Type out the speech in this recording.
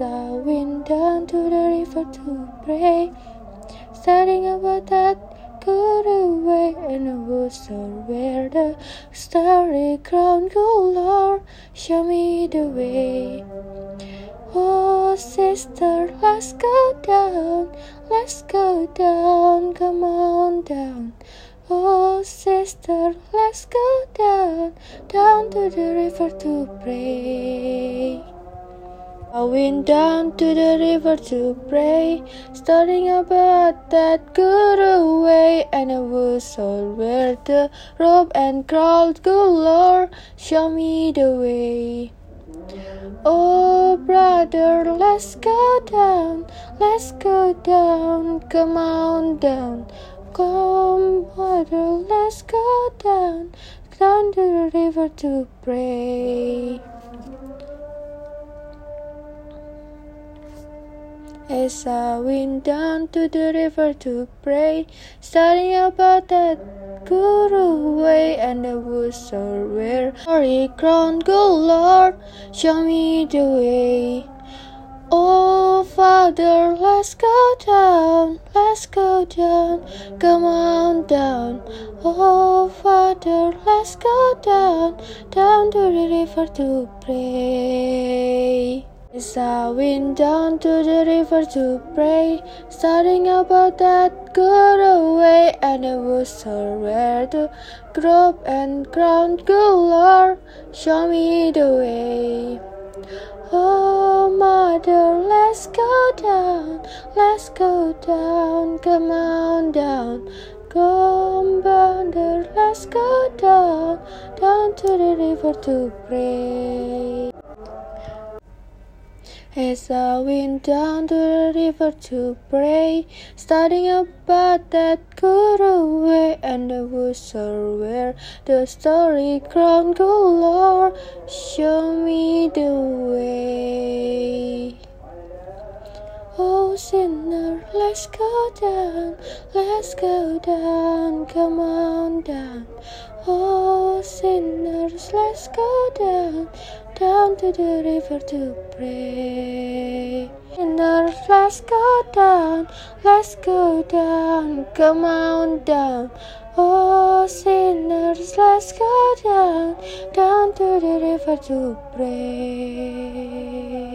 I went down to the river to pray, studying about that good away and the woods where the starry crown go, Lord, show me the way. Oh, sister, let's go down, let's go down, come on down. Oh, sister, let's go down, down to the river to pray. I went down to the river to pray, studying about that good away, and I was all where the rope and crowd go, Lord, show me the way. Oh, brother, let's go down, let's go down, come on down. Come, brother, let's go down, down to the river to pray. As I went down to the river to pray, studying about that good way and the woods are where glory crown go, Lord, show me the way. Oh, Father, let's go down, let's go down, come on down. Oh, Father, let's go down, down to the river to pray. I went down to the river to pray, studying about that good away, and it was so where to grove and ground go, Lord, show me the way. Oh, mother, let's go down, let's go down, come on down. Come, mother, let's go down, down to the river to pray. As I went down to the river to pray, starting studying about that good away, and the woods are where the story crown go, Lord, show me the way. Oh, sinner, let's go down, let's go down, come on down. Oh, sinners, let's go down, down to the river to pray. Sinners, let's go down, let's go down, come on down. Oh, sinners, let's go down, down to the river to pray.